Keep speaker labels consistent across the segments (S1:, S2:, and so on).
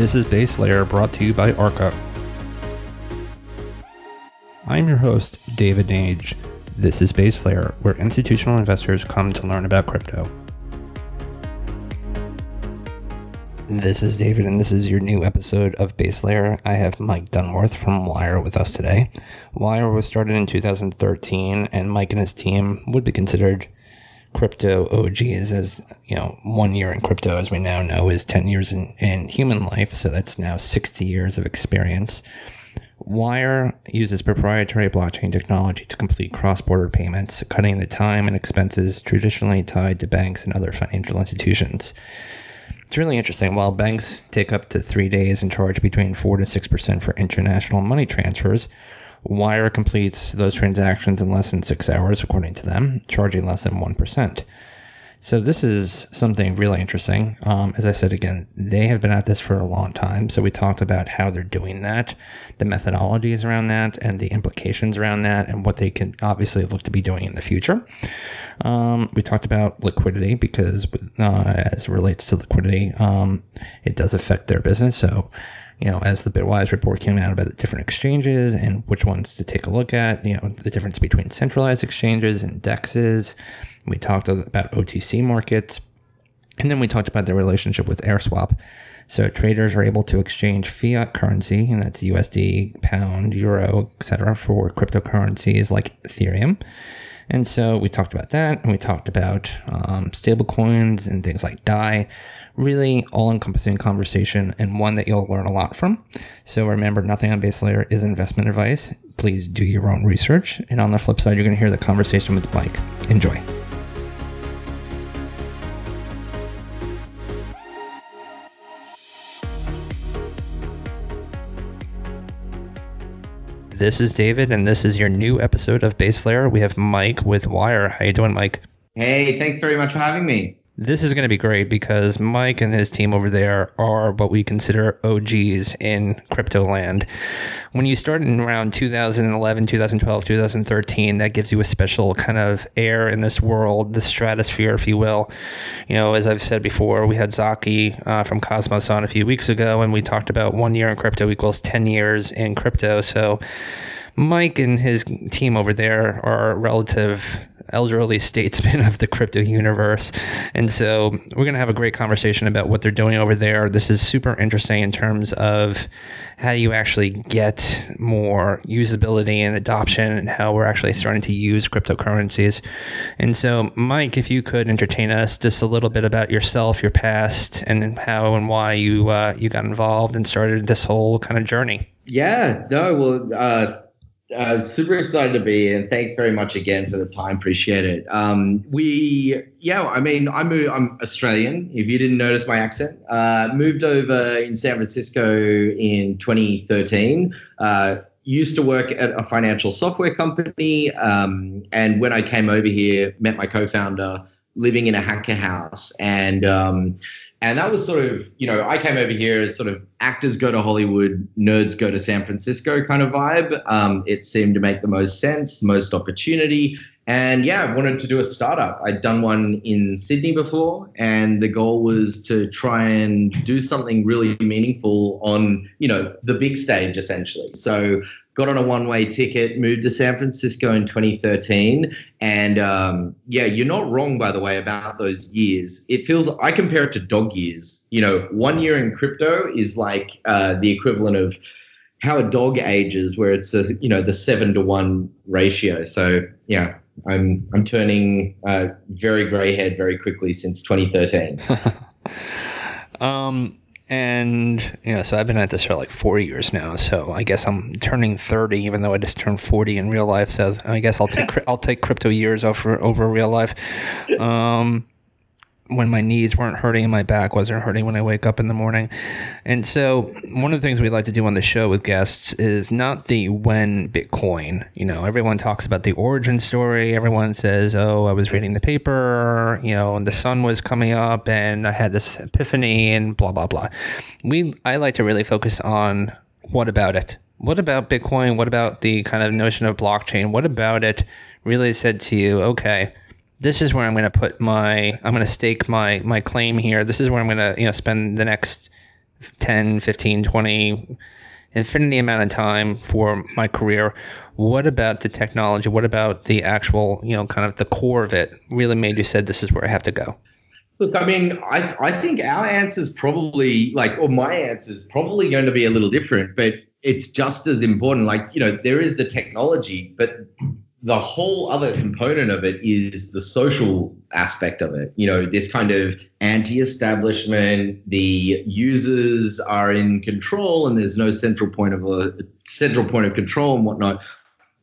S1: This is Base Layer brought to you by Arca. I'm your host, David Nage. This is Base Layer, where institutional investors come to learn about crypto. This is David, and this is your new episode of Base Layer. I have Mike Dunworth from Wyre with us today. Wyre was started in 2013, and Mike and his team would be considered crypto OGs, as you know, one year in crypto, as we now know, is 10 years in, in human life. So that's now 60 years of experience. Wyre uses proprietary blockchain technology to complete cross border payments, cutting the time and expenses traditionally tied to banks and other financial institutions. It's really interesting. While banks take up to three days and charge between 4 to 6% for international money transfers, Wyre completes those transactions in less than six hours, according to them, charging less than 1%. So this is something really interesting. Um, as I said again, they have been at this for a long time. So we talked about how they're doing that, the methodologies around that, and the implications around that, and what they can obviously look to be doing in the future. Um, we talked about liquidity because, uh, as it relates to liquidity, um, it does affect their business. So you know, as the Bitwise report came out about the different exchanges and which ones to take a look at, you know, the difference between centralized exchanges and DEXs, we talked about OTC markets. And then we talked about the relationship with AirSwap. So traders are able to exchange fiat currency, and that's USD, pound, euro, etc., for cryptocurrencies like Ethereum. And so we talked about that, and we talked about um, stablecoins and things like DAI. Really all encompassing conversation and one that you'll learn a lot from. So remember, nothing on base layer is investment advice. Please do your own research. And on the flip side, you're going to hear the conversation with Mike. Enjoy. This is David, and this is your new episode of Base Layer. We have Mike with Wyre. How you doing, Mike?
S2: Hey, thanks very much for having me.
S1: This is going to be great because Mike and his team over there are what we consider OGs in crypto land. When you start in around 2011, 2012, 2013, that gives you a special kind of air in this world, the stratosphere, if you will. You know, as I've said before, we had Zaki uh, from Cosmos on a few weeks ago, and we talked about one year in crypto equals 10 years in crypto. So, Mike and his team over there are relative elderly statesman of the crypto universe. And so we're going to have a great conversation about what they're doing over there. This is super interesting in terms of how you actually get more usability and adoption and how we're actually starting to use cryptocurrencies. And so, Mike, if you could entertain us just a little bit about yourself, your past, and how and why you uh, you got involved and started this whole kind of journey.
S2: Yeah, no, well, uh, uh, super excited to be here, and thanks very much again for the time. Appreciate it. Um, we, yeah, I mean, I moved, I'm Australian. If you didn't notice my accent, uh, moved over in San Francisco in 2013. Uh, used to work at a financial software company, um, and when I came over here, met my co-founder living in a hacker house, and um, and that was sort of, you know, I came over here as sort of actors go to Hollywood, nerds go to San Francisco kind of vibe. Um, it seemed to make the most sense, most opportunity. And yeah, I wanted to do a startup. I'd done one in Sydney before, and the goal was to try and do something really meaningful on, you know, the big stage essentially. So got on a one way ticket, moved to San Francisco in 2013. And um, yeah, you're not wrong, by the way, about those years. It feels, I compare it to dog years. You know, one year in crypto is like uh, the equivalent of how a dog ages, where it's a, you know, the seven to one ratio. So yeah, I'm, I'm turning uh, very gray head very quickly since 2013.
S1: um, and you know, so I've been at this for like four years now. So I guess I'm turning thirty, even though I just turned forty in real life. So I guess I'll take I'll take crypto years over over real life. Um, when my knees weren't hurting and my back wasn't hurting when I wake up in the morning. And so, one of the things we like to do on the show with guests is not the when Bitcoin. You know, everyone talks about the origin story. Everyone says, "Oh, I was reading the paper, you know, and the sun was coming up and I had this epiphany and blah blah blah." We I like to really focus on what about it? What about Bitcoin? What about the kind of notion of blockchain? What about it really said to you, "Okay, this is where I'm going to put my I'm going to stake my my claim here. This is where I'm going to you know spend the next 10, 15, 20, infinity amount of time for my career. What about the technology? What about the actual, you know, kind of the core of it really made you said this is where I have to go?
S2: Look, I mean, I, I think our answer is probably like, or my answer is probably going to be a little different, but it's just as important. Like, you know, there is the technology, but the whole other component of it is the social aspect of it. You know, this kind of anti-establishment, the users are in control and there's no central point of a central point of control and whatnot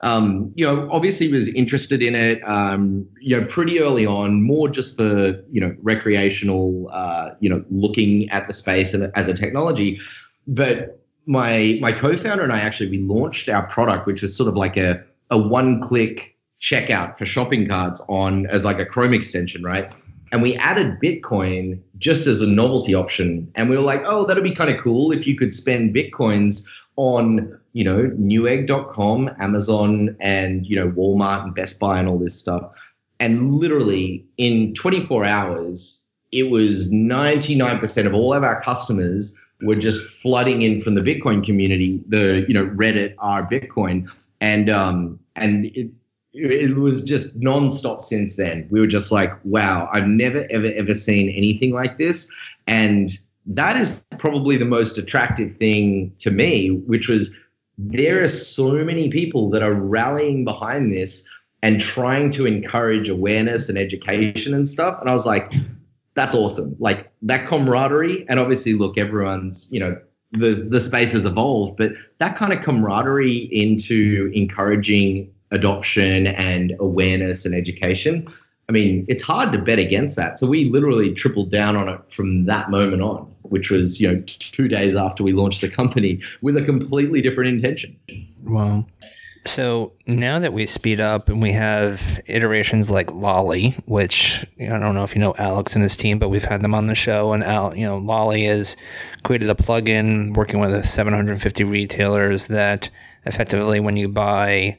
S2: um, you know, obviously was interested in it, um, you know, pretty early on, more just for, you know, recreational, uh, you know, looking at the space and as a technology. But my my co-founder and I actually we launched our product, which was sort of like a a one-click checkout for shopping carts on as like a Chrome extension, right? And we added Bitcoin just as a novelty option. And we were like, oh, that'd be kind of cool if you could spend Bitcoins on you know, Newegg.com, Amazon, and you know, Walmart and Best Buy and all this stuff. And literally in 24 hours, it was 99% of all of our customers were just flooding in from the Bitcoin community, the you know Reddit r Bitcoin, and um and it it was just nonstop since then. We were just like, wow, I've never ever ever seen anything like this, and that is probably the most attractive thing to me, which was there are so many people that are rallying behind this and trying to encourage awareness and education and stuff. And I was like, that's awesome. Like that camaraderie. And obviously, look, everyone's, you know, the, the space has evolved, but that kind of camaraderie into encouraging adoption and awareness and education. I mean, it's hard to bet against that. So we literally tripled down on it from that moment on which was you know two days after we launched the company with a completely different intention.
S1: Wow. So now that we speed up and we have iterations like Lolli, which I don't know if you know Alex and his team, but we've had them on the show. And Al, you know, Lolli has created a plugin working with 750 retailers that effectively, when you buy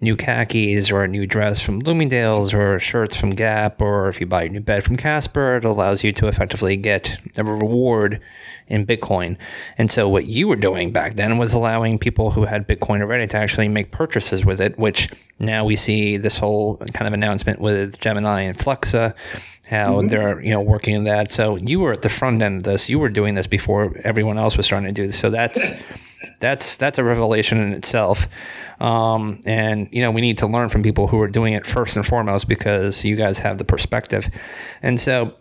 S1: new khakis or a new dress from Bloomingdale's or shirts from Gap, or if you buy a new bed from Casper, it allows you to effectively get a reward in Bitcoin. And so what you were doing back then was allowing people who had Bitcoin already to actually make purchases with it, which now we see this whole kind of announcement with Gemini and Flexa how mm-hmm. they're you know working in that. So you were at the front end of this. You were doing this before everyone else was starting to do this. So that's that's that's a revelation in itself. Um, and you know we need to learn from people who are doing it first and foremost because you guys have the perspective. And so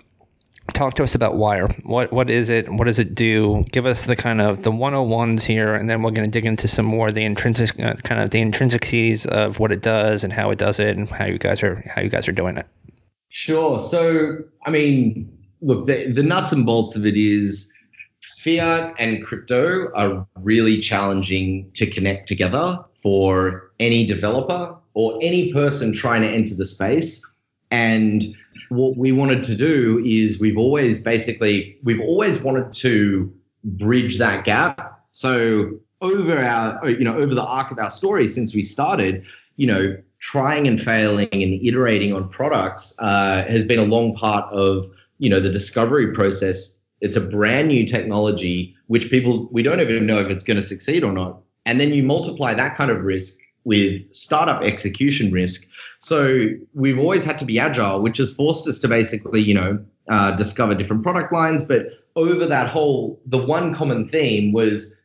S1: talk to us about Wyre. What what is it? What does it do? Give us the kind of the 101s here and then we're going to dig into some more the intrinsic uh, kind of the intrinsics of what it does and how it does it and how you guys are how you guys are doing it.
S2: Sure. So i mean look the, the nuts and bolts of it is fiat and crypto are really challenging to connect together for any developer or any person trying to enter the space. And what we wanted to do is we've always basically we've always wanted to bridge that gap. So over our you know over the arc of our story since we started, you know, trying and failing and iterating on products uh, has been a long part of you know the discovery process. It's a brand new technology which people we don't even know if it's going to succeed or not. And then you multiply that kind of risk with startup execution risk. So we've always had to be agile, which has forced us to basically, you know, uh, discover different product lines. But over that whole, the one common theme was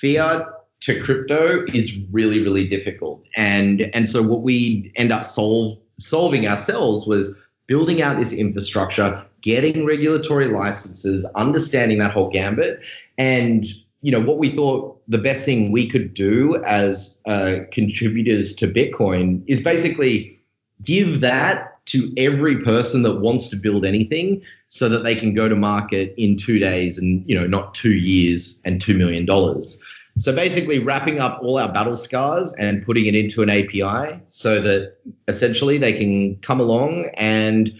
S2: fiat to crypto is really, really difficult. And and so what we end up solve solving ourselves was building out this infrastructure, getting regulatory licenses, understanding that whole gambit, and you know what we thought the best thing we could do as uh, contributors to Bitcoin is basically give that to every person that wants to build anything, so that they can go to market in two days and you know not two years and two million dollars. So basically, wrapping up all our battle scars and putting it into an API, so that essentially they can come along and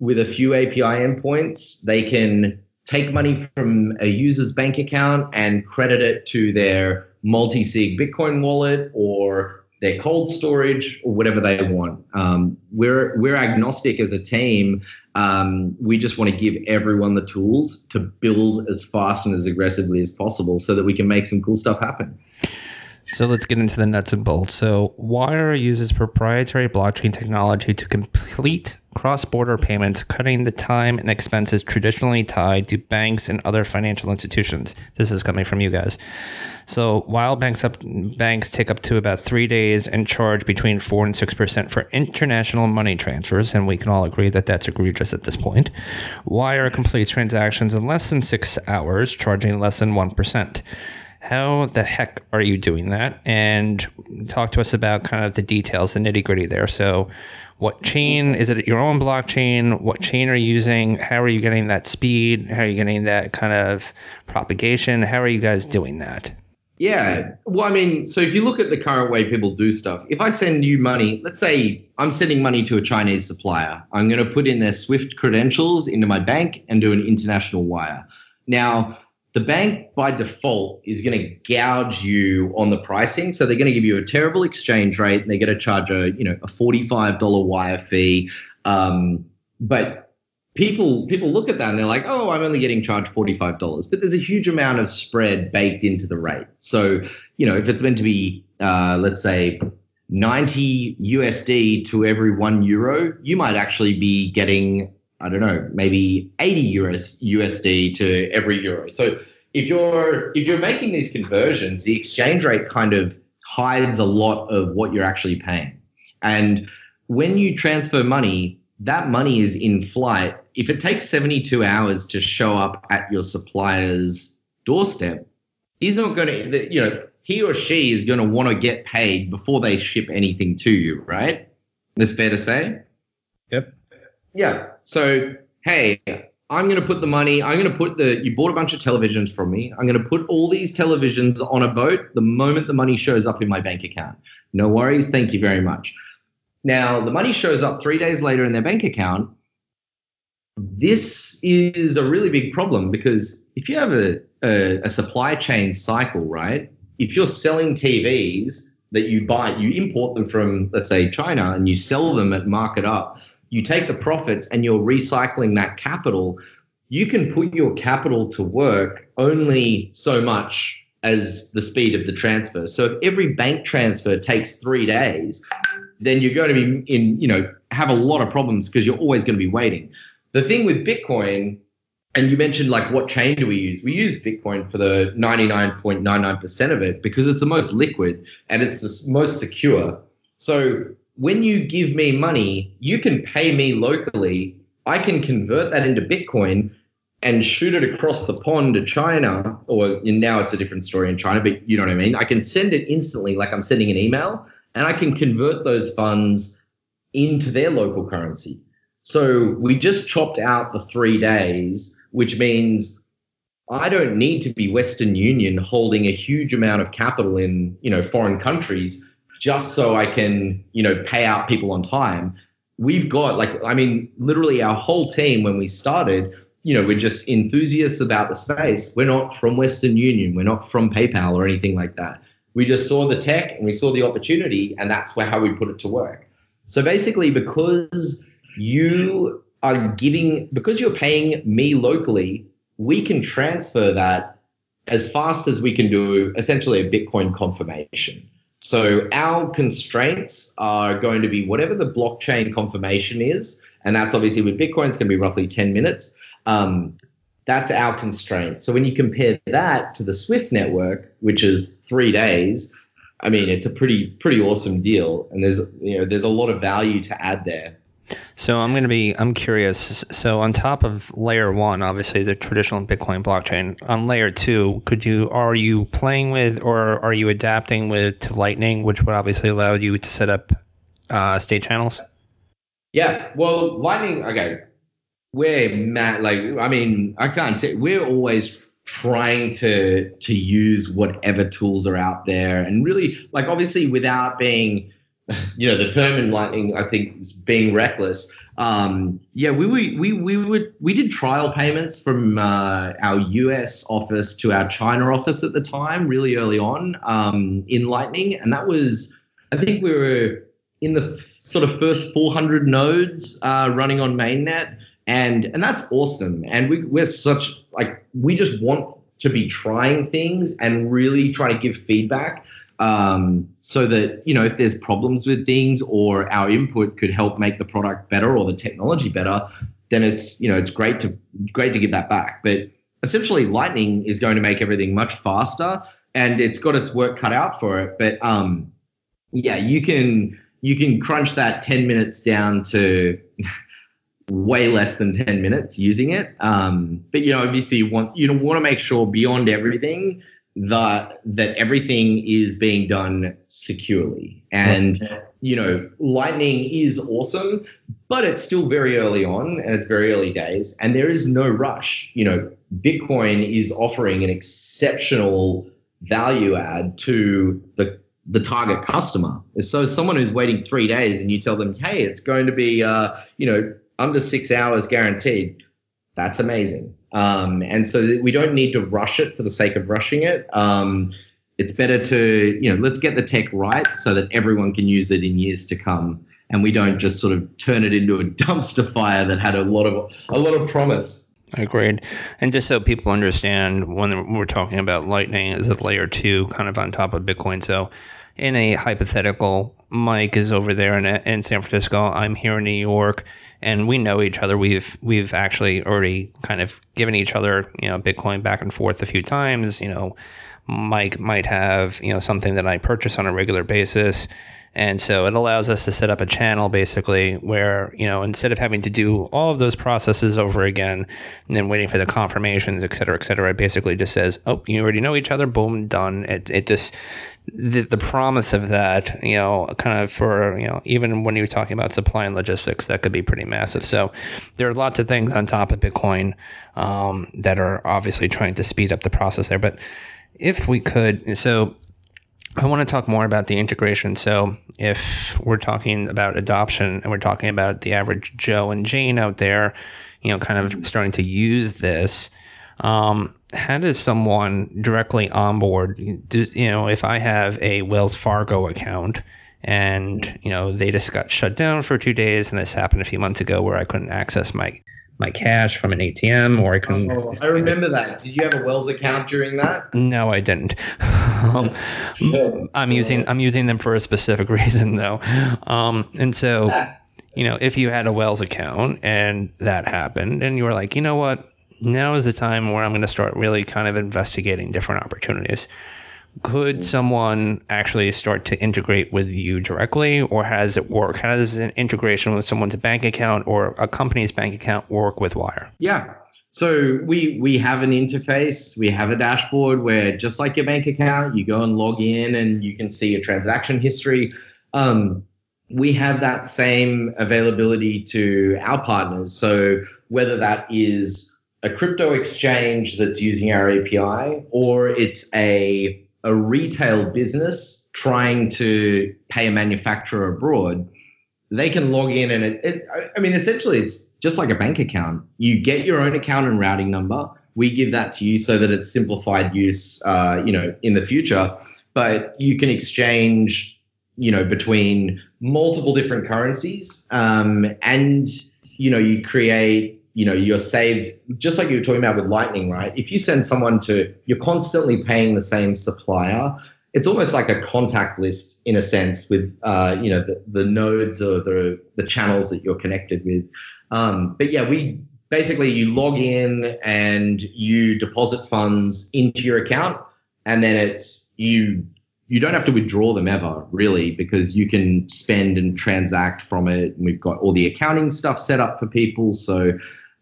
S2: with a few API endpoints, they can take money from a user's bank account and credit it to their multi-sig Bitcoin wallet or their cold storage, or whatever they want. Um, we're we're agnostic as a team. Um, we just want to give everyone the tools to build as fast and as aggressively as possible, so that we can make some cool stuff happen.
S1: So let's get into the nuts and bolts. So Wyre uses proprietary blockchain technology to complete cross-border payments, cutting the time and expenses traditionally tied to banks and other financial institutions. This is coming from you guys. So while banks up banks take up to about three days and charge between four and six percent for international money transfers, and we can all agree that that's egregious at this point, Wyre completes transactions in less than six hours, charging less than one percent. How the heck are you doing that? And talk to us about kind of the details, the nitty gritty there. So, what chain is it? Your own blockchain? What chain are you using? How are you getting that speed? How are you getting that kind of propagation? How are you guys doing that?
S2: Yeah. Well, I mean, so if you look at the current way people do stuff, if I send you money, let's say I'm sending money to a Chinese supplier, I'm going to put in their SWIFT credentials into my bank and do an international wire. Now, the bank by default is going to gouge you on the pricing. So they're going to give you a terrible exchange rate and they're going to charge a, you know, a $45 wire fee. Um, but people people look at that and they're like, oh, I'm only getting charged $45. But there's a huge amount of spread baked into the rate. So, you know, if it's meant to be, uh, let's say, 90 USD to every one euro, you might actually be getting I don't know, maybe 80 US, USD to every euro. So if you're if you're making these conversions, the exchange rate kind of hides a lot of what you're actually paying. And when you transfer money, that money is in flight. If it takes 72 hours to show up at your supplier's doorstep, he's not going to, you know, he or she is going to want to get paid before they ship anything to you, right? That's fair to say.
S1: Yep.
S2: Yeah. So, hey, I'm going to put the money, I'm going to put the, you bought a bunch of televisions from me. I'm going to put all these televisions on a boat the moment the money shows up in my bank account. No worries. Thank you very much. Now, the money shows up three days later in their bank account. This is a really big problem because if you have a, a, a supply chain cycle, right? If you're selling TVs that you buy, you import them from, let's say, China and you sell them at market up you take the profits and you're recycling that capital, you can put your capital to work only so much as the speed of the transfer. So if every bank transfer takes three days, then you're going to be in, you know, have a lot of problems because you're always going to be waiting. The thing with Bitcoin, and you mentioned like what chain do we use? We use Bitcoin for the 99.99% of it because it's the most liquid and it's the most secure. So when you give me money, you can pay me locally. I can convert that into Bitcoin and shoot it across the pond to China, or now it's a different story in China, but you know what I mean? I can send it instantly, like I'm sending an email, and I can convert those funds into their local currency. So we just chopped out the three days, which means I don't need to be Western Union holding a huge amount of capital in, you know, foreign countries just so I can, you know, pay out people on time. We've got like, I mean, literally our whole team when we started, you know, we're just enthusiasts about the space. We're not from Western Union. We're not from PayPal or anything like that. We just saw the tech and we saw the opportunity, and that's where how we put it to work. So basically, because you are giving, because you're paying me locally, we can transfer that as fast as we can do essentially a Bitcoin confirmation. So our constraints are going to be whatever the blockchain confirmation is, and that's obviously with Bitcoin, it's going to be roughly 10 minutes. Um, that's our constraint. So when you compare that to the Swift network, which is three days, I mean, it's a pretty pretty awesome deal, and there's you know there's a lot of value to add there.
S1: So I'm going to be I'm curious. So on top of layer 1, obviously the traditional Bitcoin blockchain, on layer 2, could you are you playing with or are you adapting with to Lightning, which would obviously allow you to set up uh, state channels?
S2: Yeah, well, Lightning okay. We're mad like I mean, I can't say we're always trying to to use whatever tools are out there and really like obviously without being you know, the term in lightning, I think, is being reckless. Um, yeah, we, we we we would we did trial payments from uh, our US office to our China office at the time, really early on um, in Lightning, and that was I think we were in the f- sort of first 400 nodes uh, running on mainnet, and and that's awesome. And we we're such like we just want to be trying things and really try to give feedback um, so that you know if there's problems with things or our input could help make the product better or the technology better then it's you know it's great to great to give that back but essentially lightning is going to make everything much faster and it's got its work cut out for it but um yeah you can you can crunch that 10 minutes down to way less than 10 minutes using it. Um, but you know, obviously you want you want to make sure beyond everything that that everything is being done securely. And you know, Lightning is awesome, but it's still very early on and it's very early days, and there is no rush. You know, Bitcoin is offering an exceptional value add to the the target customer. So someone who's waiting three days and you tell them, hey, it's going to be, uh, you know, under six hours guaranteed, that's amazing. Um, and so we don't need to rush it for the sake of rushing it. Um, it's better to, you know, let's get the tech right so that everyone can use it in years to come, and we don't just sort of turn it into a dumpster fire that had a lot of a lot of promise.
S1: Agreed. And just so people understand, when we're talking about Lightning as a layer two, kind of on top of Bitcoin. So, in a hypothetical, Mike is over there in, in San Francisco. I'm here in New York and we know each other. We've we've actually already kind of given each other you know Bitcoin back and forth a few times. You know, Mike might have you know something that I purchase on a regular basis. And so it allows us to set up a channel basically where, you know, instead of having to do all of those processes over again and then waiting for the confirmations, et cetera, et cetera, it basically just says, oh, you already know each other, boom, done. It, it just the, the promise of that, you know, kind of for, you know, even when you're talking about supply and logistics, that could be pretty massive. So there are lots of things on top of Bitcoin um, that are obviously trying to speed up the process there. But if we could, so I want to talk more about the integration. So if we're talking about adoption and we're talking about the average Joe and Jane out there, you know, kind of starting to use this, um, how does someone directly onboard? Do, you know, if I have a Wells Fargo account and you know they just got shut down for two days, and this happened a few months ago where I couldn't access my my cash from an ATM or I couldn't.
S2: Oh, I remember that. Did you have a Wells account during that?
S1: No, I didn't. um, I'm using I'm using them for a specific reason though, um, and so. You know, if you had a Wells account and that happened, and you were like, you know what, now is the time where I'm going to start really kind of investigating different opportunities. Could mm. someone actually start to integrate with you directly, or has it work? How does an integration with someone's bank account or a company's bank account work with Wyre
S2: Yeah. So we we have an interface, we have a dashboard where just like your bank account, you go and log in and you can see your transaction history. Um, we have that same availability to our partners. So whether that is a crypto exchange that's using our API, or it's a a retail business trying to pay a manufacturer abroad, they can log in and it, it, I mean, essentially, it's just like a bank account. You get your own account and routing number. We give that to you so that it's simplified use, uh, you know, in the future. But you can exchange, you know, between multiple different currencies, um, and you know, you create you know you're saved just like you were talking about with lightning right? If you send someone to you're constantly paying the same supplier. It's almost like a contact list in a sense with uh, you know the, the nodes or the, the channels that you're connected with. Um, but yeah we basically you log in and you deposit funds into your account and then it's you you don't have to withdraw them ever really because you can spend and transact from it. And we've got all the accounting stuff set up for people. So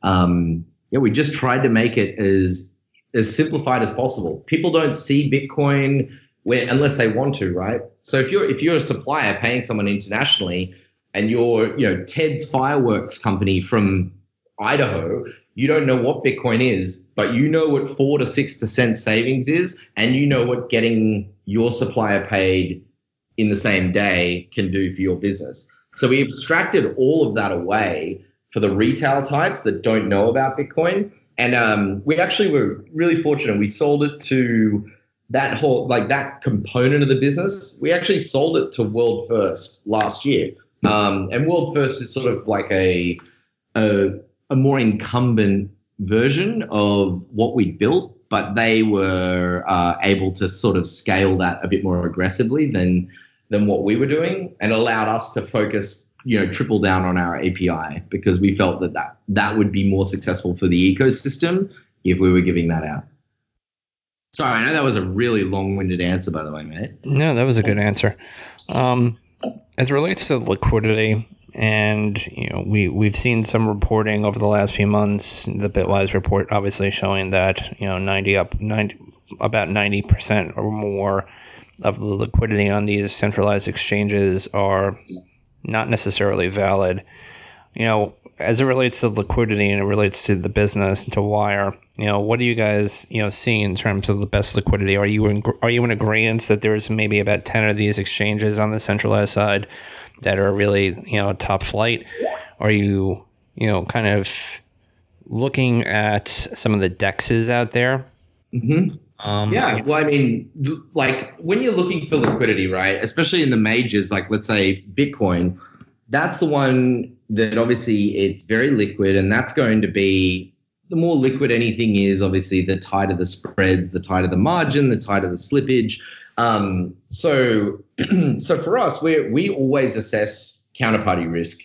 S2: um, yeah, we just tried to make it as as simplified as possible. People don't see Bitcoin where, unless they want to, right? So if you're if you're a supplier paying someone internationally, and you're you know Ted's fireworks company from Idaho, you don't know what Bitcoin is, but you know what four to six percent savings is, and you know what getting your supplier paid in the same day can do for your business. So we abstracted all of that away for the retail types that don't know about Bitcoin. And um, we actually were really fortunate. We sold it to that whole like that component of the business, we actually sold it to World First last year. Um, and World First is sort of like a, a a more incumbent version of what we built, but they were uh, able to sort of scale that a bit more aggressively than than what we were doing, and allowed us to focus, you know, triple down on our API because we felt that that, that would be more successful for the ecosystem if we were giving that out. Sorry, I know that was a really long-winded answer, by the way, mate.
S1: No, that was a good answer. Um, as relates to liquidity, and you know we we've seen some reporting over the last few months. The Bitwise report obviously showing that you know ninety up ninety about ninety percent or more of the liquidity on these centralized exchanges are not necessarily valid. You know, as it relates to liquidity and it relates to the business and to Wyre, you know, what do you guys you know see in terms of the best liquidity? Are you in, are you in agreement that there's maybe about ten of these exchanges on the centralized side that are really you know top flight? Are you you know kind of looking at some of the dexes out there?
S2: Mm-hmm. Um, yeah, well, I mean, like when you're looking for liquidity, right? Especially in the majors, like let's say Bitcoin, that's the one that obviously it's very liquid, and that's going to be the more liquid anything is, obviously, the tighter the spreads, the tighter the margin, the tighter the slippage. Um, so, so for us, we we always assess counterparty risk,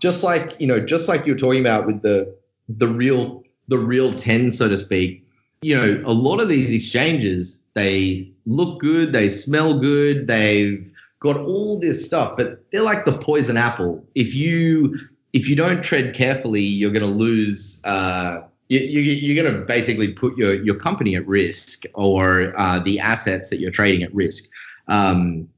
S2: just like you know, just like you're talking about with the the real the real ten, so to speak. You know, a lot of these exchanges they look good, they smell good, they've got all this stuff, but they're like the poison apple. If you if you don't tread carefully, you're going to lose. Uh, you, you, are going to basically put your your company at risk or uh, the assets that you're trading at risk. Um,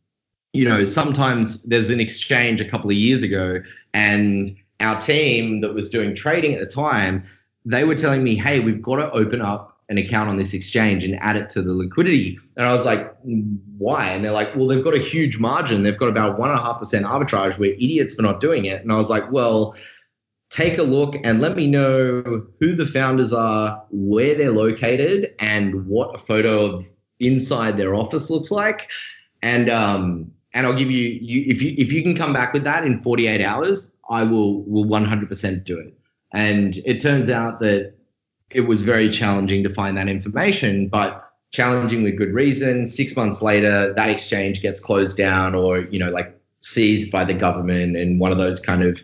S2: you know, sometimes there's an exchange a couple of years ago, and our team that was doing trading at the time, they were telling me, "Hey, we've got to open up an account on this exchange and add it to the liquidity. And I was like, why? And they're like, well, they've got a huge margin. They've got about one and a half percent arbitrage. We're idiots for not doing it. And I was like, well, take a look and let me know who the founders are, where they're located, and what a photo of inside their office looks like. And um, and I'll give you, you if you if you can come back with that in 48 hours, I will will 100% do it. And it turns out that it was very challenging to find that information, but challenging with good reason. Six months later, that exchange gets closed down or, you know, like seized by the government and one of those kind of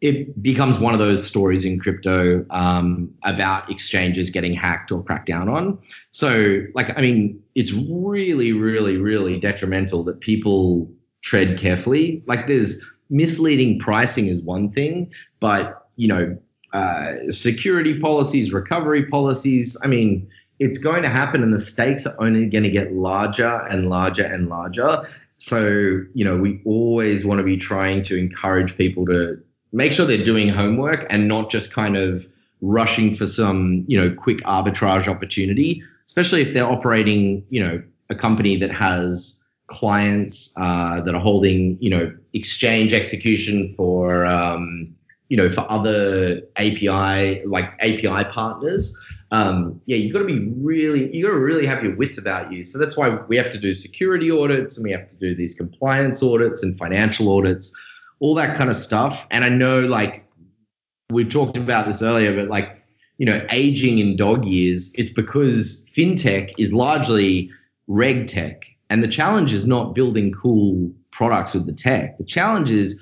S2: it becomes one of those stories in crypto um, about exchanges getting hacked or cracked down on. So, like, I mean, it's really, really, really detrimental that people tread carefully. Like, there's misleading pricing is one thing, but you know, uh, security policies, recovery policies. I mean, it's going to happen, and the stakes are only going to get larger and larger and larger. So, you know, we always want to be trying to encourage people to make sure they're doing homework and not just kind of rushing for some, you know, quick arbitrage opportunity, especially if they're operating, you know, a company that has clients uh, that are holding, you know, exchange execution for, um, you know, for other API like API partners. Um, yeah, you've got to be really, you got to really have your wits about you. So that's why we have to do security audits and we have to do these compliance audits and financial audits, all that kind of stuff. And I know, like, we've talked about this earlier, but like, you know, aging in dog years, it's because fintech is largely reg tech. And the challenge is not building cool products with the tech. The challenge is,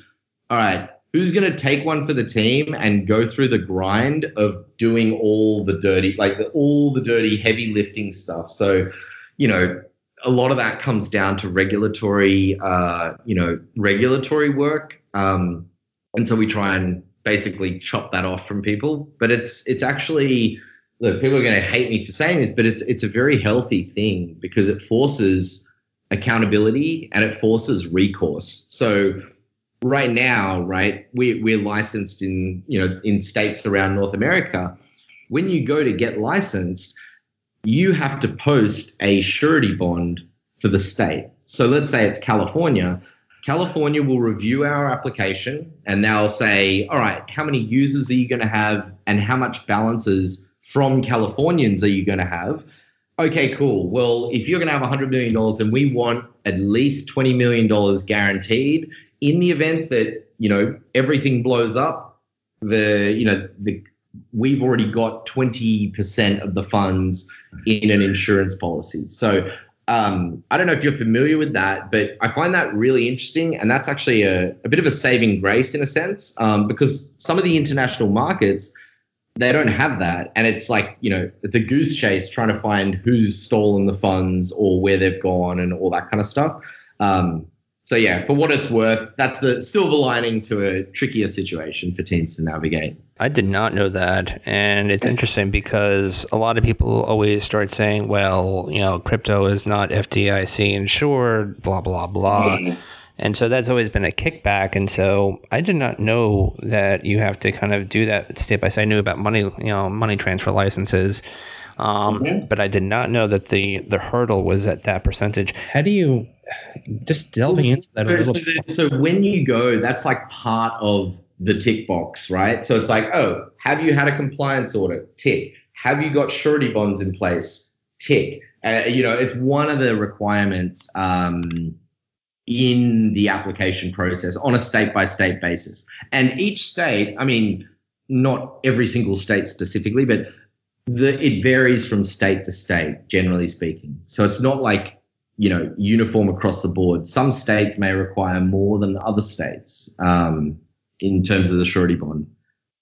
S2: all right, who's going to take one for the team and go through the grind of doing all the dirty, like the, all the dirty, heavy lifting stuff. So, you know, a lot of that comes down to regulatory, uh, you know, regulatory work. Um, and so we try and basically chop that off from people. But it's it's actually look, people are going to hate me for saying this, but it's it's a very healthy thing because it forces accountability and it forces recourse. So right now, right, we, we're licensed in, you know, in states around North America. When you go to get licensed, you have to post a surety bond for the state. So let's say it's California. California will review our application and they'll say, all right, how many users are you going to have and how much balances from Californians are you going to have? okay, cool. Well, if you're going to have $100 million, then we want at least $20 million guaranteed in the event that, you know, everything blows up. The, you know, the, we've already got 20% of the funds in an insurance policy. So um, I don't know if you're familiar with that, but I find that really interesting. And that's actually a, a bit of a saving grace in a sense, um, because some of the international markets, they don't have that. And it's like, you know, it's a goose chase trying to find who's stolen the funds or where they've gone and all that kind of stuff. Um, so yeah, for what it's worth, that's the silver lining to a trickier situation for teams to navigate.
S1: I did not know that, and it's interesting because a lot of people always start saying, "Well, you know, crypto is not FDIC insured," blah blah blah. Mm-hmm. And so that's always been a kickback. And so I did not know that you have to kind of do that step by step. I knew about money, you know, money transfer licenses, um, mm-hmm. but I did not know that the the hurdle was at that percentage. How do you just delving into that so, a little?
S2: So, so when you go, that's like part of the tick box, right? So it's like, oh, have you had a compliance audit? Tick. Have you got surety bonds in place? Tick. Uh, you know, it's one of the requirements um, in the application process on a state by state basis. And each state, I mean, not every single state specifically, but the, it varies from state to state, generally speaking. So it's not like, you know, uniform across the board. Some states may require more than other states um, in terms of the surety bond.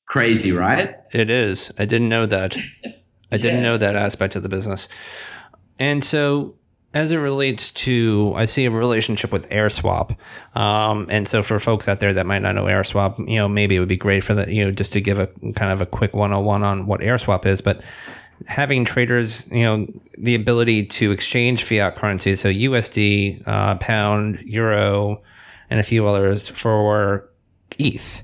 S2: Crazy, right?
S1: It is. I didn't know that. I didn't yes. know that aspect of the business. And so as it relates to, I see a relationship with AirSwap, um, and so for folks out there that might not know AirSwap, you know, maybe it would be great for that, you know, just to give a kind of a quick 101 on what AirSwap is, but having traders, you know, the ability to exchange fiat currencies, so USD, uh, pound, euro, and a few others for ETH.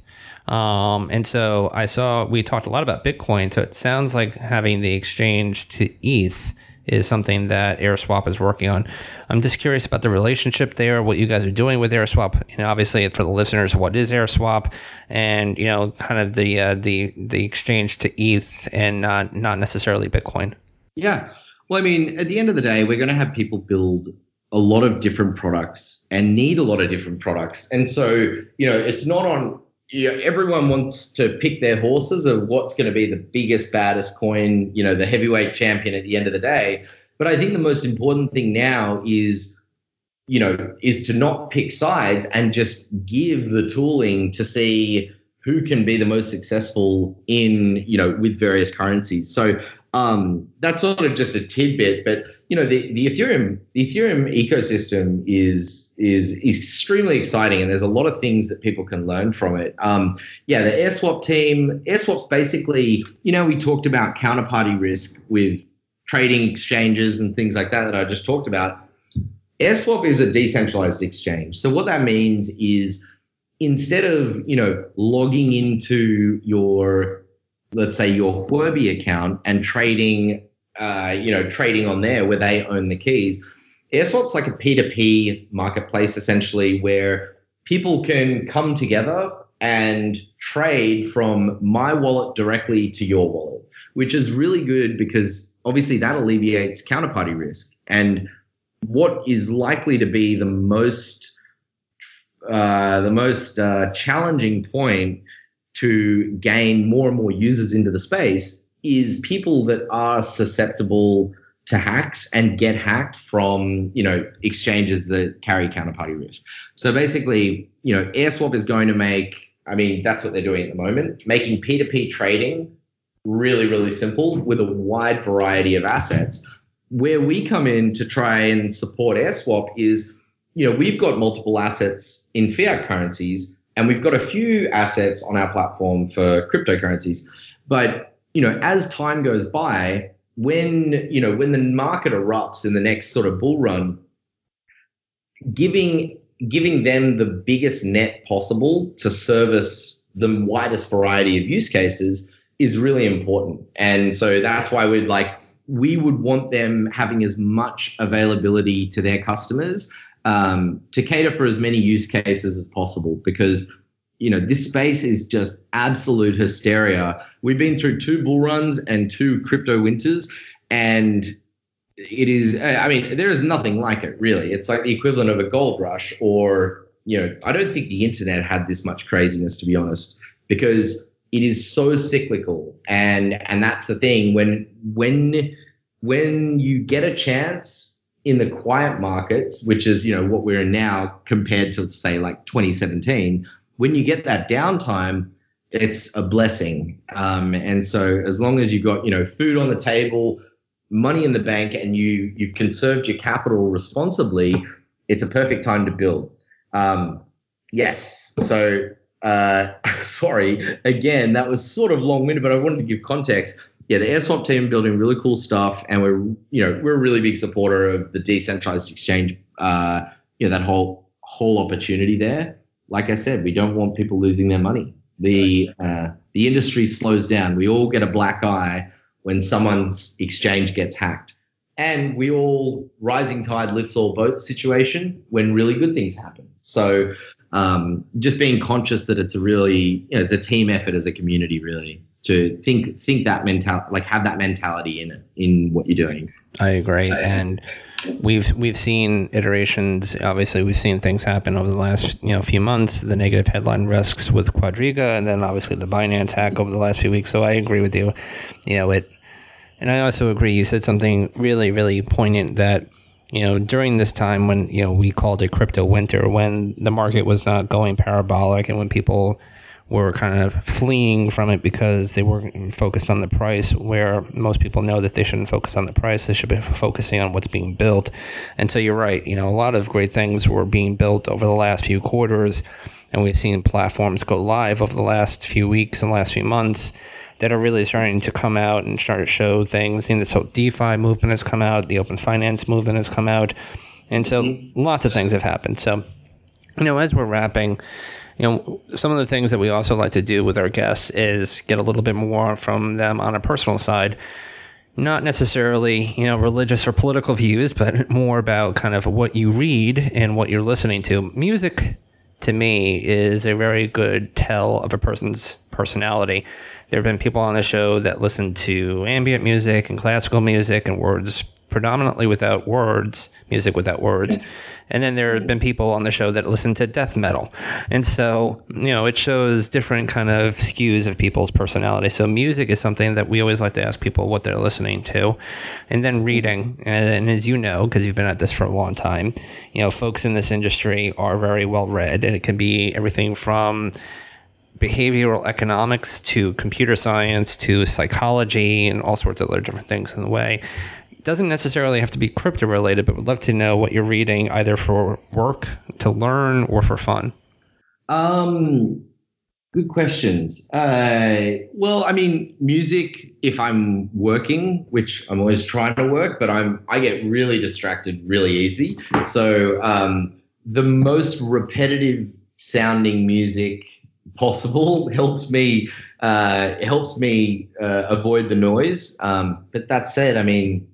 S1: Um, and so I saw we talked a lot about Bitcoin, so it sounds like having the exchange to ETH is something that AirSwap is working on. I'm just curious about the relationship there, what you guys are doing with AirSwap, and obviously for the listeners, what is AirSwap, and you know, kind of the uh, the the exchange to ETH and not not necessarily Bitcoin.
S2: Yeah, well, I mean, at the end of the day, we're going to have people build a lot of different products and need a lot of different products, and so you know, it's not on you know, everyone wants to pick their horses of what's going to be the biggest, baddest coin, you know, the heavyweight champion at the end of the day. But I think the most important thing now is, you know, is to not pick sides and just give the tooling to see who can be the most successful in, you know, with various currencies. So um, that's sort of just a tidbit, but you know, the, the Ethereum the Ethereum ecosystem is is extremely exciting, and there's a lot of things that people can learn from it. Um, yeah, the AirSwap team, AirSwap's basically, you know, we talked about counterparty risk with trading exchanges and things like that that I just talked about. AirSwap is a decentralized exchange. So what that means is instead of, you know, logging into your, let's say your Huobi account and trading, uh, you know, trading on there where they own the keys, AirSwap's like a P2P marketplace essentially where people can come together and trade from my wallet directly to your wallet, which is really good because obviously that alleviates counterparty risk. And what is likely to be the most uh, the most uh, challenging point to gain more and more users into the space is people that are susceptible to hacks and get hacked from you know exchanges that carry counterparty risk. So basically, you know, AirSwap is going to make. I mean, that's what they're doing at the moment, making P2P trading really, really simple with a wide variety of assets. Where we come in to try and support AirSwap is, you know, we've got multiple assets in fiat currencies and we've got a few assets on our platform for cryptocurrencies. But, you know, as time goes by, when you know when the market erupts in the next sort of bull run, giving giving them the biggest net possible to service the widest variety of use cases is really important. And so that's why we'd like we would want them having as much availability to their customers um, to cater for as many use cases as possible because you know, this space is just absolute hysteria. We've been through two bull runs and two crypto winters, and it is. I mean, there is nothing like it really. It's like the equivalent of a gold rush, or you know, I don't think the internet had this much craziness to be honest, because it is so cyclical, and and that's the thing when when when you get a chance in the quiet markets, which is you know what we're in now compared to say like 2017, when you get that downtime, it's a blessing. Um, and so as long as you've got you know food on the table, money in the bank, and you you've conserved your capital responsibly, it's a perfect time to build. Um, yes. So uh, sorry again, that was sort of long-winded, but I wanted to give context yeah, the AirSwap team building really cool stuff, and we're you know we're a really big supporter of the decentralized exchange. Uh, you know that whole whole opportunity there. Like I said, we don't want people losing their money. The uh, the industry slows down. We all get a black eye when someone's exchange gets hacked, and we all rising tide lifts all boats situation when really good things happen. So um, just being conscious that it's a really you know, it's a team effort as a community really to think think that mental like have that mentality in it in what you're doing.
S1: I agree, and we've we've seen iterations. Obviously, we've seen things happen over the last you know few months. The negative headline risks with Quadriga, and then obviously the Binance hack over the last few weeks. So I agree with you. You know it, and I also agree. You said something really really poignant that you know, during this time when, you know, we called it crypto winter, when the market was not going parabolic and when people were kind of fleeing from it because they weren't focused on the price, where most people know that they shouldn't focus on the price. They should be focusing on what's being built. And so you're right. You know, a lot of great things were being built over the last few quarters, and we've seen platforms go live over the last few weeks and last few months that are really starting to come out and start to show things. And this whole DeFi movement has come out, the open finance movement has come out. And so mm-hmm. lots of things have happened. So, you know, as we're wrapping, you know, some of the things that we also like to do with our guests is get a little bit more from them on a personal side. Not necessarily, you know, religious or political views, but more about kind of what you read and what you're listening to. Music, to me, is a very good tell of a person's personality. There have been people on the show that listen to ambient music and classical music and words predominantly without words, music without words. And then there have been people on the show that listen to death metal. And so, you know, it shows different kind of skews of people's personality. So music is something that we always like to ask people what they're listening to. And then reading. And as you know, because you've been at this for a long time, you know, folks in this industry are very well read. And it can be everything from behavioral economics to computer science to psychology and all sorts of other different things in the way doesn't necessarily have to be crypto related, but would love to know what you're reading either for work, to learn, or for fun.
S2: Um, good questions. Uh, well, I mean, music. If I'm working, which I'm always trying to work, but I'm I get really distracted really easy. So um, the most repetitive sounding music possible helps me uh, helps me uh, avoid the noise. Um, but that said, I mean,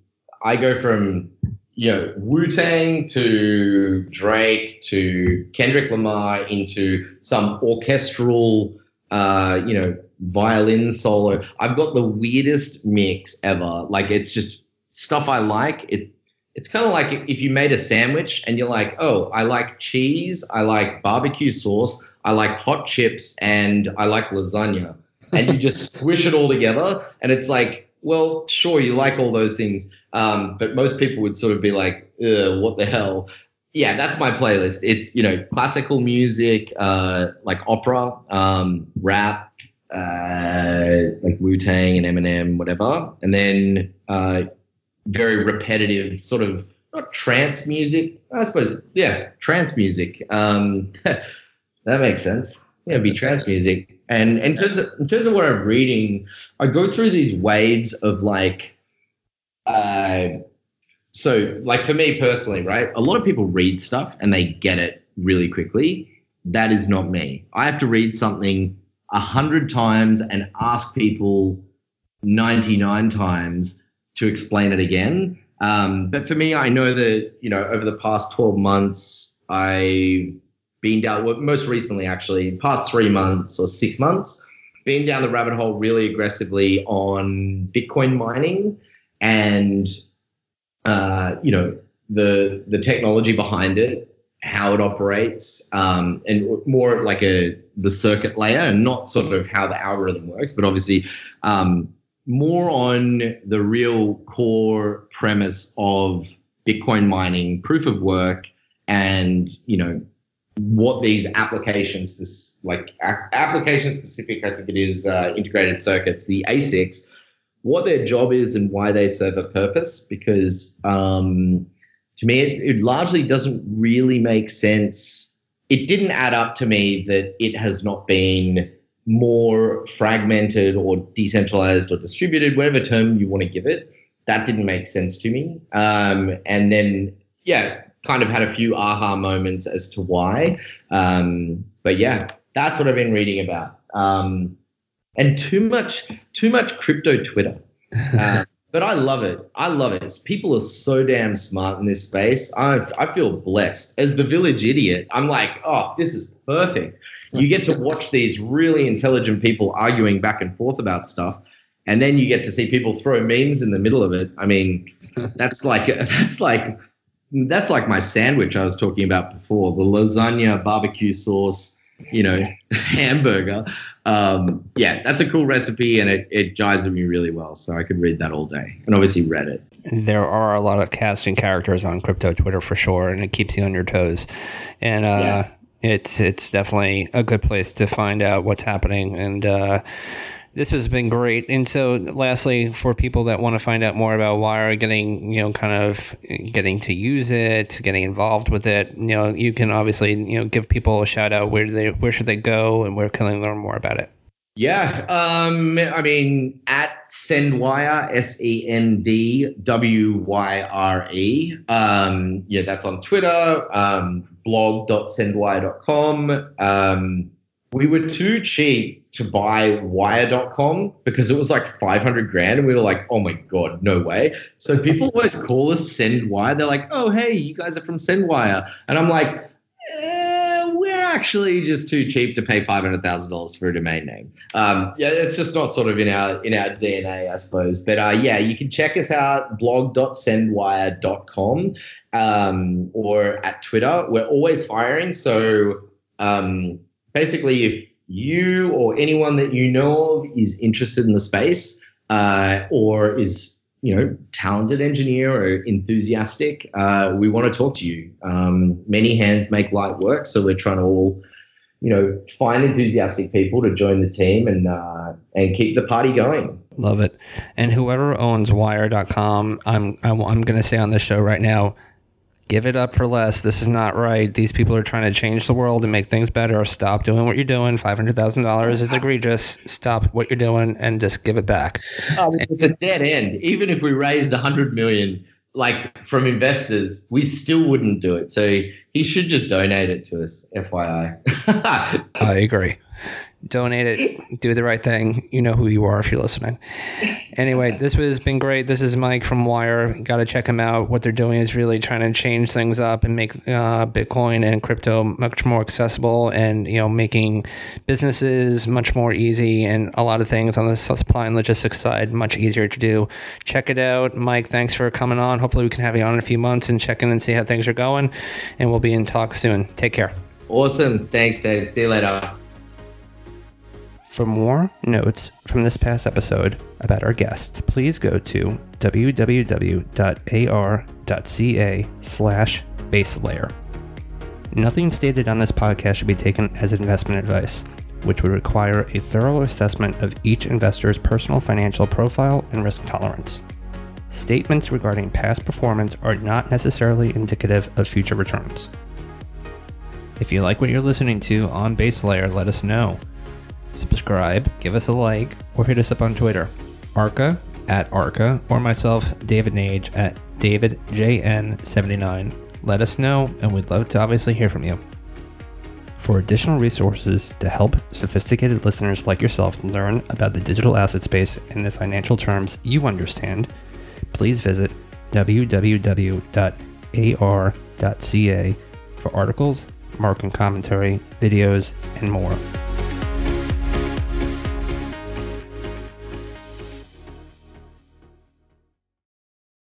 S2: I go from you know Wu Tang to Drake to Kendrick Lamar into some orchestral, uh, you know, violin solo. I've got the weirdest mix ever. Like it's just stuff I like. It it's kind of like if you made a sandwich and you're like, oh, I like cheese, I like barbecue sauce, I like hot chips, and I like lasagna, and you just squish it all together, and it's like, well, sure, you like all those things um, but most people would sort of be like, what the hell? Yeah, that's my playlist. It's, you know, classical music, uh, like opera, um, rap, uh, like Wu Tang and Eminem, whatever. And then uh, very repetitive, sort of not trance music, I suppose. Yeah, trance music. Um, that makes sense. Yeah, be trance music. And in terms of in terms of what I'm reading, I go through these waves of like uh, so, like for me personally, right? A lot of people read stuff and they get it really quickly. That is not me. I have to read something a hundred times and ask people 99 times to explain it again. Um, but for me, I know that, you know, over the past 12 months, I've been down, well, most recently, actually, past three months or six months, been down the rabbit hole really aggressively on Bitcoin mining and uh, you know, the the technology behind it, how it operates, um, and more like a the circuit layer, and not sort of how the algorithm works, but obviously um, more on the real core premise of Bitcoin mining, proof of work, and you know what these applications, this like a- application specific, I think it is uh, integrated circuits, the ASICs, what their job is and why they serve a purpose. Because um, to me, it, it largely doesn't really make sense. It didn't add up to me that it has not been more fragmented or decentralized or distributed, whatever term you want to give it. That didn't make sense to me. Um, and then, yeah, kind of had a few aha moments as to why. Um, but yeah, that's what I've been reading about. Um, and too much, too much crypto Twitter. Uh, but I love it. I love it. People are so damn smart in this space. I, I feel blessed. As the village idiot, I'm like, oh, this is perfect. You get to watch these really intelligent people arguing back and forth about stuff. And then you get to see people throw memes in the middle of it. I mean, that's like that's like that's like my sandwich I was talking about before, the lasagna barbecue sauce, you know, hamburger. Um, yeah, that's a cool recipe and it, it jives with me really well. So I could read that all day. And obviously read it.
S1: There are a lot of casting characters on crypto Twitter for sure, and it keeps you on your toes. And uh, yes. it's it's definitely a good place to find out what's happening and uh, this has been great. And so, lastly, for people that want to find out more about Wyre, getting you know, kind of getting to use it, getting involved with it, you know, you can obviously you know give people a shout out. Where they, where should they go, and where can they learn more about it?
S2: Yeah, um, I mean, at Sendwyre, S E N D W Y R E. Um, yeah, that's on Twitter. Um, blog.sendwyre.com. Um, we were too cheap to buy wyre.com because it was like 500 grand and we were like oh my god no way. So people always call us sendwyre they're like oh hey you guys are from sendwyre and i'm like eh, we're actually just too cheap to pay $500000 for a domain name. Um, yeah it's just not sort of in our in our dna i suppose. But uh, yeah you can check us out blog.sendwyre.com um, or at twitter. We're always hiring. So um, basically, if you or anyone that you know of is interested in the space uh, or is you know talented engineer or enthusiastic, uh, we want to talk to you. Um, many hands make light work, so we're trying to all you know find enthusiastic people to join the team and uh, and keep the party going.
S1: Love it. And whoever owns Wyre.com, I'm I'm, I'm going to say on the show right now give it up for less. This is not right. These people are trying to change the world and make things better. Stop doing what you're doing. Five hundred thousand dollars is egregious. Stop what you're doing and just give it back.
S2: Oh, it's a dead end. Even if we raised a hundred million, like from investors, we still wouldn't do it. So he should just donate it to us. FYI.
S1: I agree donate it, do the right thing. You know who you are if you're listening. Anyway, this has been great. This is Mike from Wyre. Got to check them out. What they're doing is really trying to change things up and make uh, Bitcoin and crypto much more accessible, and you know, making businesses much more easy, and a lot of things on the supply and logistics side much easier to do. Check it out, Mike. Thanks for coming on. Hopefully, we can have you on in a few months and check in and see how things are going. And we'll be in talk soon. Take care.
S2: Awesome. Thanks, Dave. See you later.
S1: For more notes from this past episode about our guest, please go to www.ar.ca slash baselayer. Nothing stated on this podcast should be taken as investment advice, which would require a thorough assessment of each investor's personal financial profile and risk tolerance. Statements regarding past performance are not necessarily indicative of future returns. If you like what you're listening to on Base Layer, let us know subscribe, give us a like, or hit us up on Twitter. Arca at Arca, or myself, David Nage at DavidJN79. Let us know, and we'd love to obviously hear from you. For additional resources to help sophisticated listeners like yourself learn about the digital asset space in the financial terms you understand, please visit www.ar.ca for articles, market commentary, videos, and more.